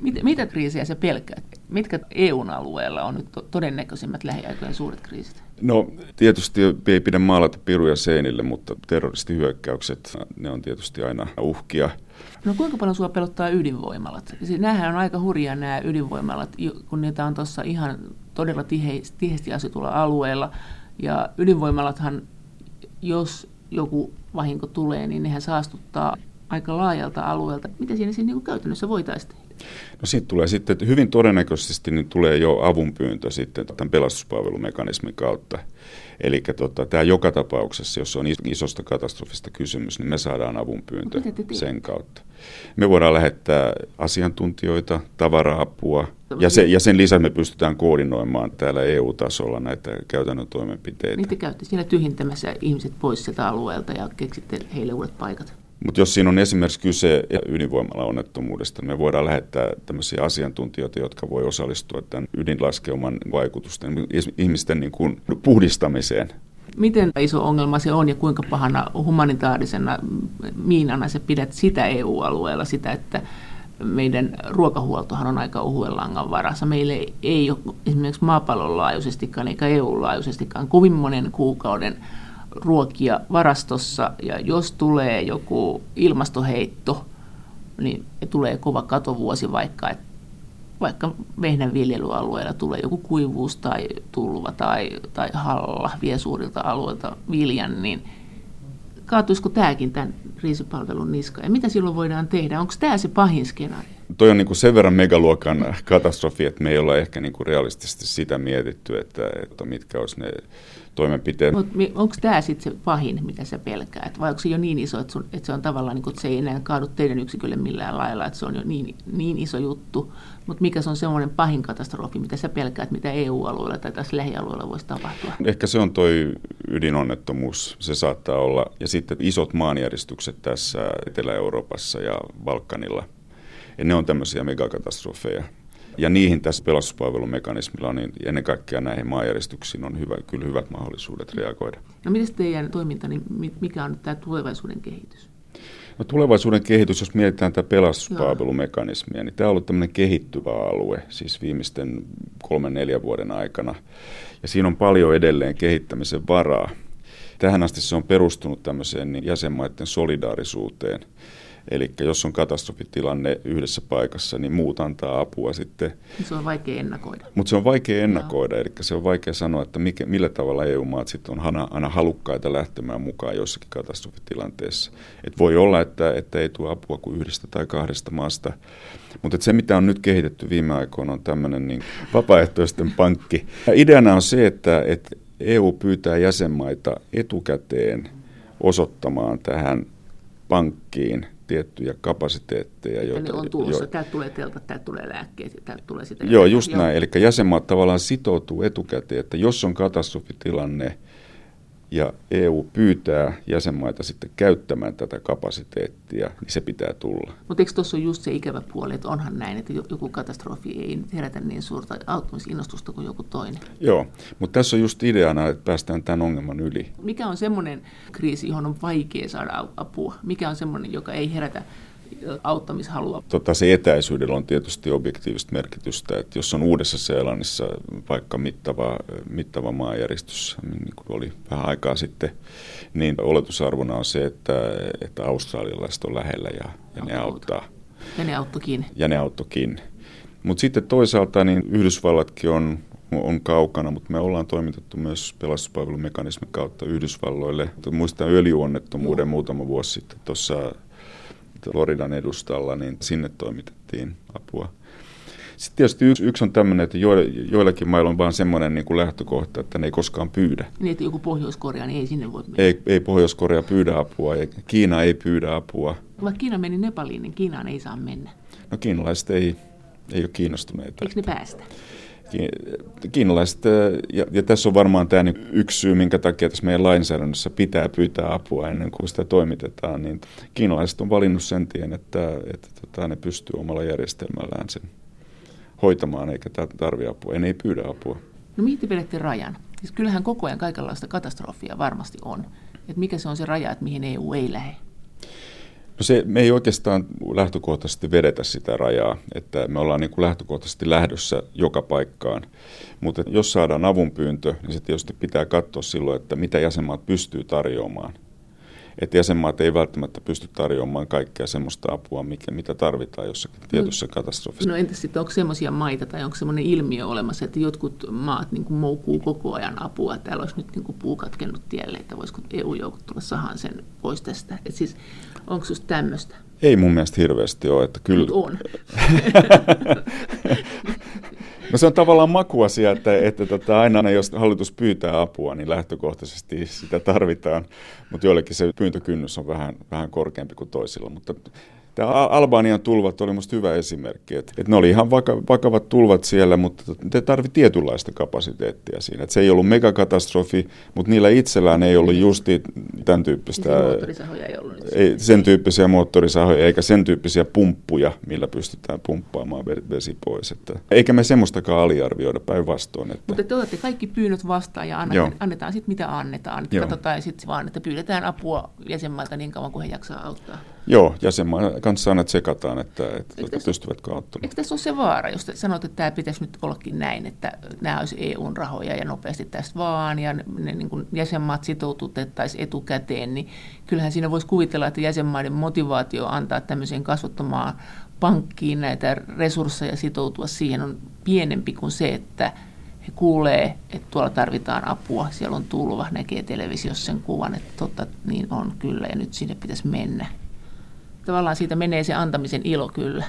Mitä, mitä kriisiä sä pelkäät? Mitkä EUn alueella on nyt todennäköisimmät lähiaikojen suuret kriisit?
No tietysti ei pidä maalata piruja seinille, mutta terroristihyökkäykset, ne on tietysti aina uhkia.
No kuinka paljon sinua pelottaa ydinvoimalat? Siis nämähän on aika hurjia nämä ydinvoimalat, kun niitä on tuossa ihan todella tiheesti asutulla alueella. Ja ydinvoimalathan, jos joku vahinko tulee, niin nehän saastuttaa aika laajalta alueelta. Miten siinä siis niin käytännössä voitaisiin
No siitä tulee sitten, että hyvin todennäköisesti niin tulee jo avunpyyntö sitten tämän pelastuspalvelumekanismin kautta. Eli tota, tämä joka tapauksessa, jos on isosta katastrofista kysymys, niin me saadaan avunpyyntö sen kautta. Me voidaan lähettää asiantuntijoita, tavara-apua, ja, se, ja sen lisäksi me pystytään koordinoimaan täällä EU-tasolla näitä käytännön toimenpiteitä.
Niin te käytte siinä tyhjentämässä ihmiset pois sieltä alueelta ja keksitte heille uudet paikat?
Mutta jos siinä on esimerkiksi kyse ydinvoimalla onnettomuudesta, niin me voidaan lähettää tämmöisiä asiantuntijoita, jotka voi osallistua tämän ydinlaskeuman vaikutusten, ihmisten niin kuin puhdistamiseen.
Miten iso ongelma se on ja kuinka pahana humanitaarisena miinana se pidät sitä EU-alueella, sitä, että meidän ruokahuoltohan on aika ohuen langan varassa. Meille ei ole esimerkiksi maapallon laajuisestikaan eikä EU-laajuisestikaan kovin monen kuukauden ruokia varastossa ja jos tulee joku ilmastoheitto, niin tulee kova katovuosi vaikka, että vaikka vehnän viljelyalueella tulee joku kuivuus tai tulva tai, tai halla vie suurilta alueilta viljan, niin kaatuisiko tämäkin tämän kriisipalvelun niska? Ja mitä silloin voidaan tehdä? Onko tämä se pahin skenaario?
Toi on niin kuin sen verran megaluokan katastrofi, että me ei olla ehkä niin kuin realistisesti sitä mietitty, että, että mitkä olisi ne toimenpiteet.
onko tämä sitten se pahin, mitä sä pelkäät? Vai onko se jo niin iso, että, sun, että se on tavallaan, niin kuin, että se ei enää kaadu teidän yksikölle millään lailla, että se on jo niin, niin iso juttu? Mutta mikä se on semmoinen pahin katastrofi, mitä sä pelkäät, mitä EU-alueella tai tässä lähialueella voisi tapahtua?
Ehkä se on toi ydinonnettomuus, se saattaa olla. Ja sitten isot maanjäristykset tässä Etelä-Euroopassa ja Balkanilla. Ja ne on tämmöisiä megakatastrofeja. Ja niihin tässä pelastuspalvelumekanismilla niin ennen kaikkea näihin maanjäristyksiin on hyvä, kyllä hyvät mahdollisuudet reagoida.
No miten teidän toiminta, niin mikä on tämä tulevaisuuden kehitys?
No tulevaisuuden kehitys, jos mietitään tätä pelastuspalvelumekanismia, niin tämä on ollut tämmöinen kehittyvä alue, siis viimeisten kolmen neljän vuoden aikana. Ja siinä on paljon edelleen kehittämisen varaa. Tähän asti se on perustunut tämmöiseen niin jäsenmaiden solidaarisuuteen – Eli jos on katastrofitilanne yhdessä paikassa, niin muut antaa apua sitten.
Se on vaikea ennakoida.
Mutta se on vaikea ennakoida, eli se on vaikea sanoa, että mikä, millä tavalla EU-maat sitten on aina, aina halukkaita lähtemään mukaan jossakin katastrofitilanteessa. Et voi olla, että, että ei tule apua kuin yhdestä tai kahdesta maasta. Mutta se, mitä on nyt kehitetty viime aikoina, on tämmöinen niin vapaaehtoisten pankki. Ideana on se, että, että EU pyytää jäsenmaita etukäteen osoittamaan tähän pankkiin tiettyjä kapasiteetteja.
Joita, Eli on tulossa, jo, täältä tulee teltat, täältä tulee lääkkeet, täältä tulee sitä.
Joo, just näin. Eli jäsenmaat tavallaan sitoutuu etukäteen, että jos on katastrofitilanne, ja EU pyytää jäsenmaita sitten käyttämään tätä kapasiteettia, niin se pitää tulla.
Mutta eikö tuossa ole just se ikävä puoli, että onhan näin, että joku katastrofi ei herätä niin suurta auttamisinnostusta kuin joku toinen?
Joo, mutta tässä on just ideana, että päästään tämän ongelman yli.
Mikä on semmoinen kriisi, johon on vaikea saada apua? Mikä on semmoinen, joka ei herätä auttamishalua?
Tota, se etäisyydellä on tietysti objektiivista merkitystä, että jos on Uudessa Seelannissa vaikka mittava, mittava maanjäristys, niin kuin oli vähän aikaa sitten, niin oletusarvona on se, että, että australialaiset on lähellä ja, ja ne auttaa.
Ja ne auttokin.
Ja ne auttokin. Mutta sitten toisaalta niin Yhdysvallatkin on, on kaukana, mutta me ollaan toimitettu myös pelastuspalvelumekanismin kautta Yhdysvalloille. Muistan öljyonnettomuuden Joo. muutama vuosi sitten tuossa Floridan edustalla, niin sinne toimitettiin apua. Sitten tietysti yksi, yksi on tämmöinen, että jo, joillakin mailla on vain semmoinen niin kuin lähtökohta, että ne ei koskaan pyydä.
Niin, että joku Pohjois-Korea, niin ei sinne voi mennä.
Ei, ei Pohjois-Korea pyydä apua, ei, Kiina ei pyydä apua.
Vaikka Kiina meni Nepaliin, niin Kiinaan ei saa mennä.
No kiinalaiset ei, ei ole kiinnostuneita.
Eikö ne päästä?
Kiinalaiset, ja, ja tässä on varmaan tämä niin yksi syy, minkä takia tässä meidän lainsäädännössä pitää pyytää apua ennen kuin sitä toimitetaan, niin kiinalaiset on valinnut sen tien, että, että tota, ne pystyy omalla järjestelmällään sen hoitamaan, eikä tarvitse apua, en ei pyydä apua.
No mihin te vedätte rajan? Siis kyllähän koko ajan kaikenlaista katastrofia varmasti on. Et mikä se on se raja, että mihin EU ei lähde?
No se, me ei oikeastaan lähtökohtaisesti vedetä sitä rajaa, että me ollaan niin kuin lähtökohtaisesti lähdössä joka paikkaan. Mutta jos saadaan avunpyyntö, niin se tietysti pitää katsoa silloin, että mitä jäsenmaat pystyy tarjoamaan että jäsenmaat ei välttämättä pysty tarjoamaan kaikkea sellaista apua, mikä, mitä tarvitaan jossakin no, tietyssä no, katastrofissa.
No entäs sitten, onko sellaisia maita tai onko sellainen ilmiö olemassa, että jotkut maat niin kuin moukuu koko ajan apua, täällä olisi nyt niin kuin puu katkennut tielle, että voisiko EU-joukot tulla sahan sen pois tästä. Et siis, onko just tämmöistä?
Ei mun mielestä hirveästi ole. Että kyllä...
Mut on.
No se on tavallaan makuasia, että, että tota, aina jos hallitus pyytää apua, niin lähtökohtaisesti sitä tarvitaan, mutta joillekin se pyyntökynnys on vähän, vähän korkeampi kuin toisilla. Mutta Tämä Albanian tulvat oli minusta hyvä esimerkki. Että, että ne oli ihan vakavat tulvat siellä, mutta ne tarvi tietynlaista kapasiteettia siinä. Että se ei ollut megakatastrofi, mutta niillä itsellään ei ollut justi tämän tyyppistä...
Moottorisahoja ei ollut.
Ei, sen tyyppisiä moottorisahoja, eikä sen tyyppisiä pumppuja, millä pystytään pumppaamaan vesi pois. Että, eikä me semmoistakaan aliarvioida päinvastoin. Että...
Mutta te otatte kaikki pyynnöt vastaan ja annetaan, annetaan sitten mitä annetaan. Katsotaan sitten vaan, että pyydetään apua jäsenmailta niin kauan kuin he jaksaa auttaa.
Joo, jäsenmaan kanssa aina tsekataan, että, että tuota, tässä, pystyvätkö auttamaan.
Eikö tässä ole se vaara, jos sanot, että tämä pitäisi nyt ollakin näin, että nämä olisi EUn rahoja ja nopeasti tästä vaan, ja ne niin kuin jäsenmaat sitoututettaisiin etukäteen, niin kyllähän siinä voisi kuvitella, että jäsenmaiden motivaatio antaa tämmöiseen kasvattamaan pankkiin näitä resursseja sitoutua siihen on pienempi kuin se, että he kuulee, että tuolla tarvitaan apua, siellä on tulva, näkee televisiossa sen kuvan, että totta, niin on kyllä ja nyt sinne pitäisi mennä. Tavallaan siitä menee se antamisen ilo kyllä.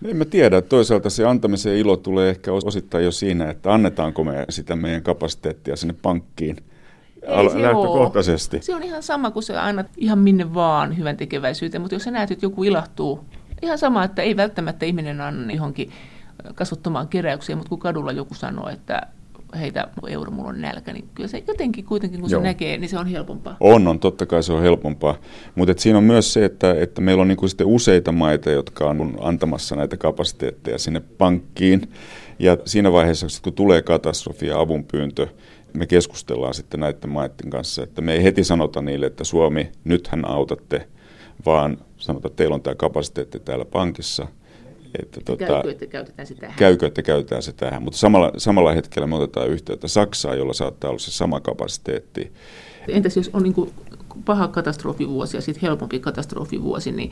No en mä tiedä. Toisaalta se antamisen ilo tulee ehkä osittain jo siinä, että annetaanko me sitä meidän kapasiteettia sinne pankkiin
Ei se lähtökohtaisesti. Ole. Se on ihan sama kuin se aina ihan minne vaan hyvän tekeväisyyteen, mutta jos sä näet, että joku ilahtuu, ihan sama, että ei välttämättä ihminen anna johonkin kasvattamaan keräyksiä, mutta kun kadulla joku sanoo, että heitä euro, mulla on nälkä, niin kyllä se jotenkin kuitenkin, kun Joo. se näkee, niin se on helpompaa.
On, on, totta kai se on helpompaa. Mutta siinä on myös se, että, että meillä on niinku sitten useita maita, jotka on antamassa näitä kapasiteetteja sinne pankkiin. Ja siinä vaiheessa, kun tulee katastrofi ja avunpyyntö, me keskustellaan sitten näiden maiden kanssa, että me ei heti sanota niille, että Suomi, nythän autatte, vaan sanotaan, että teillä on tämä kapasiteetti täällä pankissa –
että tota, käykö, että käytetään se tähän.
Käykö, että käytetään se tähän. Mutta samalla, samalla hetkellä me otetaan yhteyttä Saksaan, jolla saattaa olla se sama kapasiteetti.
Entäs jos on niin paha katastrofivuosi ja sitten helpompi katastrofivuosi, niin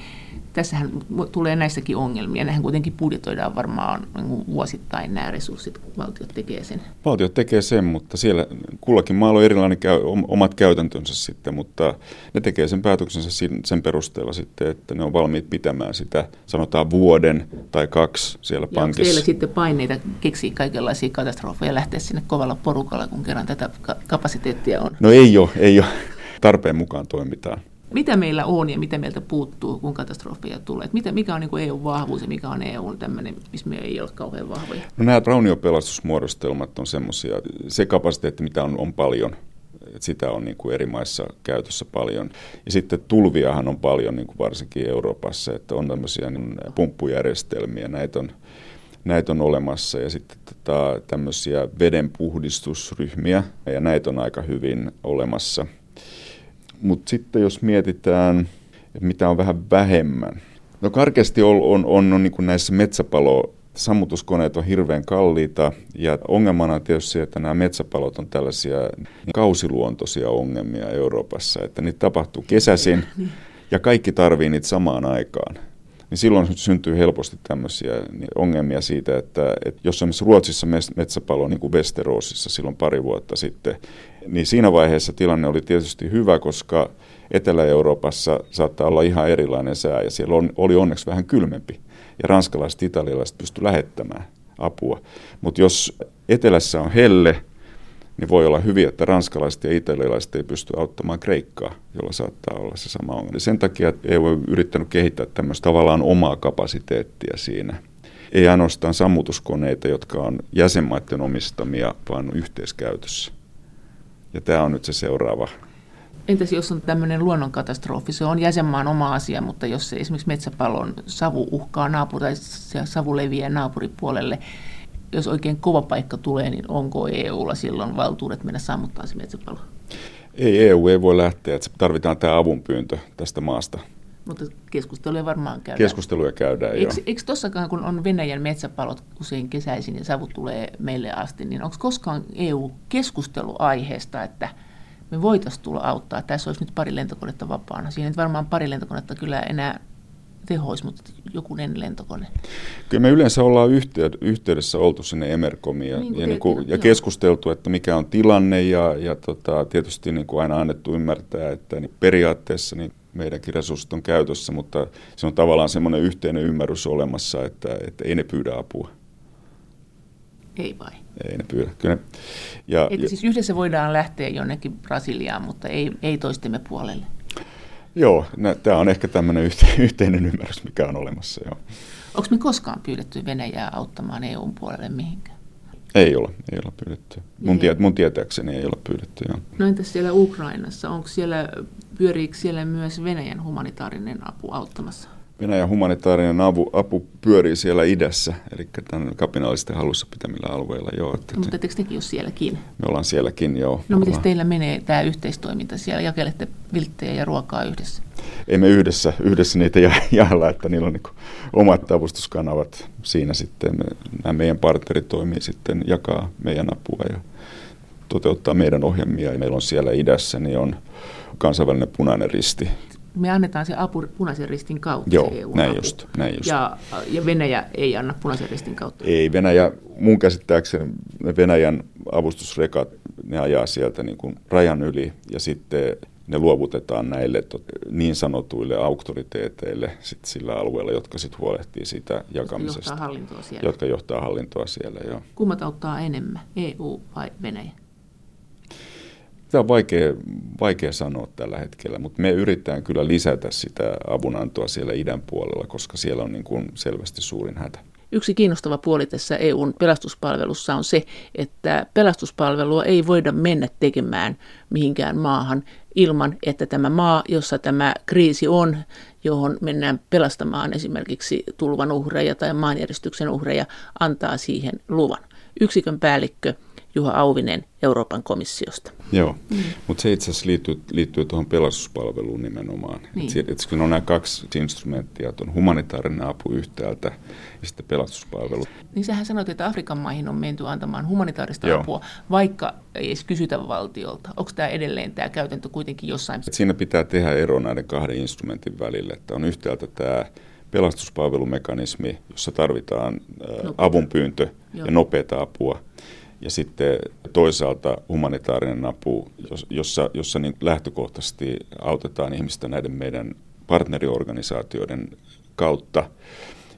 tässähän tulee näissäkin ongelmia. Nähän kuitenkin budjetoidaan varmaan niin vuosittain nämä resurssit, kun valtiot tekee sen.
Valtiot tekee sen, mutta siellä kullakin maalla on erilainen käy, omat käytäntönsä sitten, mutta ne tekee sen päätöksensä sen perusteella sitten, että ne on valmiit pitämään sitä, sanotaan vuoden tai kaksi siellä ja pankissa.
Onko sitten paineita keksiä kaikenlaisia katastrofeja ja lähteä sinne kovalla porukalla, kun kerran tätä kapasiteettia on?
No ei ole, ei ole tarpeen mukaan toimitaan.
Mitä meillä on ja mitä meiltä puuttuu, kun katastrofeja tulee? Mitä, mikä on niin EU-vahvuus ja mikä on EU tämmöinen, missä me ei ole kauhean vahvoja?
No nämä rauniopelastusmuodostelmat on semmoisia, se kapasiteetti, mitä on, on paljon, että sitä on niin kuin eri maissa käytössä paljon. Ja sitten tulviahan on paljon, niin kuin varsinkin Euroopassa, että on tämmöisiä niin pumppujärjestelmiä, näitä on, näitä on olemassa. Ja sitten tota, tämmöisiä vedenpuhdistusryhmiä, ja näitä on aika hyvin olemassa – mutta sitten jos mietitään, että mitä on vähän vähemmän. No karkeasti on, on, on, on niin kuin näissä metsäpalo sammutuskoneet on hirveän kalliita ja ongelmana on tietysti se, että nämä metsäpalot on tällaisia kausiluontoisia ongelmia Euroopassa, että niitä tapahtuu kesäisin ja kaikki tarvii niitä samaan aikaan niin silloin syntyy helposti tämmöisiä ongelmia siitä, että, että jos esimerkiksi Ruotsissa metsäpalo niin kuin Westerosissa silloin pari vuotta sitten, niin siinä vaiheessa tilanne oli tietysti hyvä, koska Etelä-Euroopassa saattaa olla ihan erilainen sää ja siellä on, oli onneksi vähän kylmempi ja ranskalaiset italialaiset pystyivät lähettämään apua. Mutta jos etelässä on helle, niin voi olla hyvin, että ranskalaiset ja italialaiset ei pysty auttamaan Kreikkaa, jolla saattaa olla se sama ongelma. Sen takia EU on yrittänyt kehittää tämmöistä tavallaan omaa kapasiteettia siinä. Ei ainoastaan sammutuskoneita, jotka on jäsenmaiden omistamia, vaan yhteiskäytössä. Ja tämä on nyt se seuraava
Entäs jos on tämmöinen luonnonkatastrofi, se on jäsenmaan oma asia, mutta jos se esimerkiksi metsäpalon savu uhkaa naapuri, tai savu leviää naapuripuolelle, jos oikein kova paikka tulee, niin onko EUlla silloin valtuudet mennä sammuttaa se metsäpalo?
Ei, EU ei voi lähteä, että tarvitaan tämä avunpyyntö tästä maasta.
Mutta keskusteluja varmaan käydään.
Keskusteluja käydään, eikö,
joo. Eikö tuossakaan, kun on Venäjän metsäpalot usein kesäisin ja savut tulee meille asti, niin onko koskaan EU keskustelu aiheesta, että me voitaisiin tulla auttaa, tässä olisi nyt pari lentokonetta vapaana. Siinä nyt varmaan pari lentokonetta kyllä enää tehoisi, mutta jokunen lentokone.
Kyllä me yleensä ollaan yhteydessä oltu sinne Emerkomiin ja, niin ja, niin kuin, ja keskusteltu, että mikä on tilanne ja, ja tota, tietysti niin kuin aina annettu ymmärtää, että niin periaatteessa niin meidänkin resurssit on käytössä, mutta se on tavallaan semmoinen yhteinen ymmärrys olemassa, että, että ei ne pyydä apua.
Ei vai?
Ei ne pyydä. Kyllä ne,
ja, että ja, siis yhdessä voidaan lähteä jonnekin Brasiliaan, mutta ei, ei toistemme puolelle.
Joo, tämä on ehkä tämmöinen yhteinen ymmärrys, mikä on olemassa. Joo.
Onko me koskaan pyydetty Venäjää auttamaan EUn puolelle mihinkään?
Ei ole, ei ole pyydetty. Mun, tie, mun tietääkseni ei ole pyydetty, joo.
No entäs siellä Ukrainassa, onko siellä, pyöriikö siellä myös Venäjän humanitaarinen apu auttamassa?
Venäjän humanitaarinen apu, apu pyörii siellä idässä, eli tämän kapinallisten halussa pitämillä alueilla. Joo,
että, no, mutta etteikö tekin ole sielläkin?
Me ollaan sielläkin, joo.
No miten teillä menee tämä yhteistoiminta? Siellä jakelette vilttejä ja ruokaa yhdessä?
Ei me yhdessä, yhdessä niitä jaella, että niillä on niin omat avustuskanavat siinä sitten. Me, nämä meidän partnerit toimii sitten, jakaa meidän apua ja toteuttaa meidän ohjelmia. Ja meillä on siellä idässä, niin on kansainvälinen punainen risti.
Me annetaan se apu punaisen ristin kautta.
Joo,
se
näin just, näin just.
Ja, ja Venäjä ei anna punaisen ristin kautta.
Ei, Venäjä, mun käsittääkseni Venäjän avustusrekat, ne ajaa sieltä niin kuin rajan yli ja sitten ne luovutetaan näille niin sanotuille auktoriteeteille sit sillä alueella, jotka sitten huolehtii siitä jakamisesta.
Jotka johtaa hallintoa siellä.
Jotka johtaa hallintoa siellä, joo.
Kummat auttaa enemmän, EU vai Venäjä?
Tämä on vaikea, vaikea sanoa tällä hetkellä, mutta me yritetään kyllä lisätä sitä avunantoa siellä idän puolella, koska siellä on niin kuin selvästi suurin hätä.
Yksi kiinnostava puoli tässä EUn pelastuspalvelussa on se, että pelastuspalvelua ei voida mennä tekemään mihinkään maahan ilman, että tämä maa, jossa tämä kriisi on, johon mennään pelastamaan esimerkiksi tulvan uhreja tai maanjäristyksen uhreja, antaa siihen luvan. Yksikön päällikkö Juha Auvinen Euroopan komissiosta.
Joo, mm. mutta se itse asiassa liittyy, liittyy tuohon pelastuspalveluun nimenomaan. Niin. Et, et kun on nämä kaksi instrumenttia, on humanitaarinen apu yhtäältä ja sitten pelastuspalvelu.
Niin sähän sanoit, että Afrikan maihin on menty antamaan humanitaarista Joo. apua, vaikka ei edes kysytä valtiolta. Onko tämä edelleen tämä käytäntö kuitenkin jossain?
Et siinä pitää tehdä ero näiden kahden instrumentin välille, että on yhtäältä tämä pelastuspalvelumekanismi, jossa tarvitaan avunpyyntö Joo. ja nopeata apua ja sitten toisaalta humanitaarinen apu, jossa, jossa niin lähtökohtaisesti autetaan ihmistä näiden meidän partneriorganisaatioiden kautta.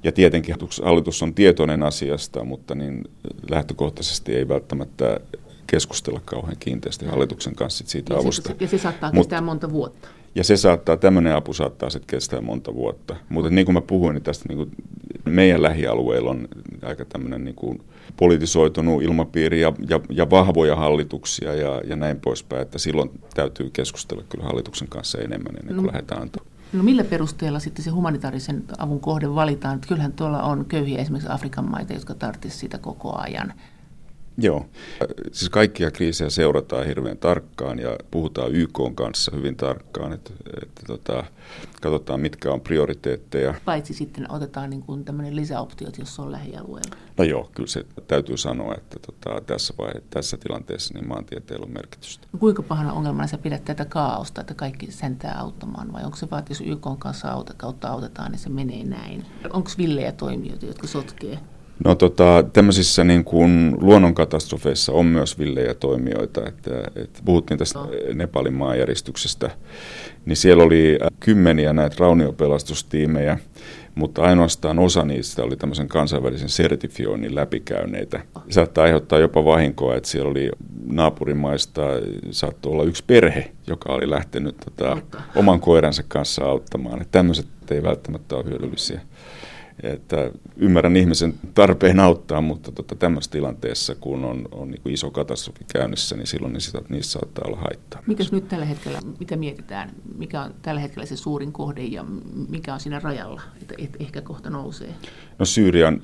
Ja tietenkin hallitus on tietoinen asiasta, mutta niin lähtökohtaisesti ei välttämättä keskustella kauhean kiinteästi hallituksen kanssa siitä
ja
avusta.
Se, ja se saattaa Mut, kestää monta vuotta.
Ja se saattaa, tämmöinen apu saattaa sitten kestää monta vuotta. Mutta niin kuin mä puhuin, niin tästä niin kuin meidän lähialueilla on aika tämmöinen niin kuin politisoitunut ilmapiiri ja, ja, ja vahvoja hallituksia ja, ja näin poispäin, että silloin täytyy keskustella kyllä hallituksen kanssa enemmän ennen kuin no, lähdetään antamaan.
No millä perusteella sitten se humanitaarisen avun kohde valitaan? Että kyllähän tuolla on köyhiä esimerkiksi Afrikan maita, jotka tarvitsisivat sitä koko ajan.
Joo. Siis kaikkia kriisejä seurataan hirveän tarkkaan ja puhutaan YK kanssa hyvin tarkkaan, että, että tota, katsotaan mitkä on prioriteetteja.
Paitsi sitten otetaan niin kuin tämmöinen lisäoptiot, jos on lähialueella.
No joo, kyllä se täytyy sanoa, että tota, tässä, vaihe, tässä tilanteessa niin maantieteellä on merkitystä.
No kuinka pahana ongelmana sä pidät tätä kaaosta, että kaikki sentää auttamaan vai onko se vaan, että jos YK kanssa kautta autetaan, niin se menee näin? Onko villejä toimijoita, jotka sotkee?
No tota, tämmöisissä niin kuin luonnonkatastrofeissa on myös villejä toimijoita. Että, että puhuttiin tästä Nepalin maanjäristyksestä, niin siellä oli äh, kymmeniä näitä rauniopelastustiimejä, mutta ainoastaan osa niistä oli tämmöisen kansainvälisen sertifioinnin läpikäyneitä. Saattaa aiheuttaa jopa vahinkoa, että siellä oli naapurimaista, saattoi olla yksi perhe, joka oli lähtenyt tota, oman koiransa kanssa auttamaan. Että tämmöiset ei välttämättä ole hyödyllisiä. Että ymmärrän ihmisen tarpeen auttaa, mutta tota, tämmöisessä tilanteessa, kun on, on niin kuin iso katastrofi käynnissä, niin silloin niin sitä, niissä saattaa olla haittaa.
Mikäs nyt tällä hetkellä, mitä mietitään, mikä on tällä hetkellä se suurin kohde ja mikä on siinä rajalla, että et ehkä kohta nousee?
No Syyrian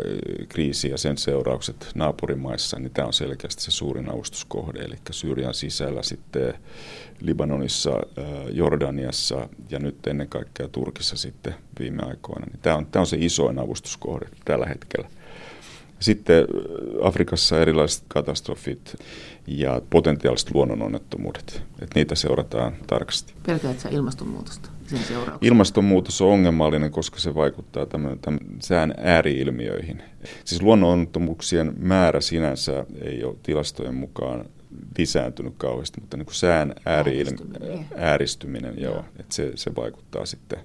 kriisi ja sen seuraukset naapurimaissa, niin tämä on selkeästi se suurin avustuskohde, eli Syyrian sisällä sitten Libanonissa, Jordaniassa ja nyt ennen kaikkea Turkissa sitten viime aikoina. Niin tämä, on, tämä on se isoin avustuskohde tällä hetkellä. Sitten Afrikassa erilaiset katastrofit ja potentiaaliset luonnononnettomuudet. Että niitä seurataan tarkasti.
Pelkäätkö ilmastonmuutosta sen seurauksena?
Ilmastonmuutos on ongelmallinen, koska se vaikuttaa tämän, tämän sään ääriilmiöihin. Siis luonnononnettomuuksien määrä sinänsä ei ole tilastojen mukaan lisääntynyt kauheasti, mutta niin kuin sään ääri ääristyminen, ääristyminen joo, joo. Että se, se vaikuttaa sitten.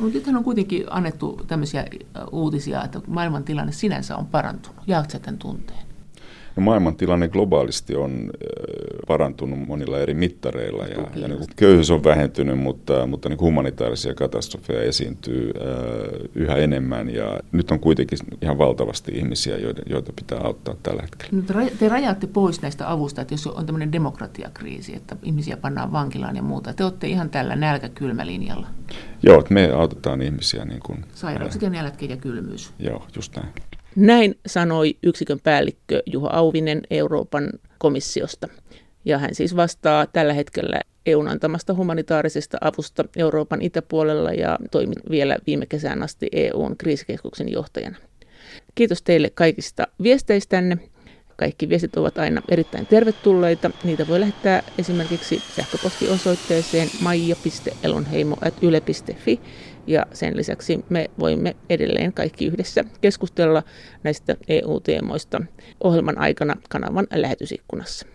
No, nythän on kuitenkin annettu tämmöisiä uutisia, että maailman tilanne sinänsä on parantunut. Jaatko tämän tunteen?
No maailman tilanne globaalisti on parantunut monilla eri mittareilla ja, ja niin kuin köyhyys on vähentynyt, mutta, mutta niin kuin humanitaarisia katastrofeja esiintyy äh, yhä enemmän ja nyt on kuitenkin ihan valtavasti ihmisiä, joita, joita pitää auttaa tällä hetkellä.
Nyt te rajaatte pois näistä avusta, että jos on tämmöinen demokratiakriisi, että ihmisiä pannaan vankilaan ja muuta, te olette ihan tällä nälkäkylmälinjalla.
Joo, että me autetaan ihmisiä niin kuin...
Sairaukset ja nälkä ja kylmyys.
Joo, just näin.
Näin sanoi yksikön päällikkö Juha Auvinen Euroopan komissiosta. Ja hän siis vastaa tällä hetkellä EUn antamasta humanitaarisesta avusta Euroopan itäpuolella ja toimi vielä viime kesään asti EUn kriisikeskuksen johtajana. Kiitos teille kaikista viesteistänne. Kaikki viestit ovat aina erittäin tervetulleita. Niitä voi lähettää esimerkiksi sähköpostiosoitteeseen maija.elonheimo.yle.fi ja sen lisäksi me voimme edelleen kaikki yhdessä keskustella näistä EU-teemoista ohjelman aikana kanavan lähetysikkunassa.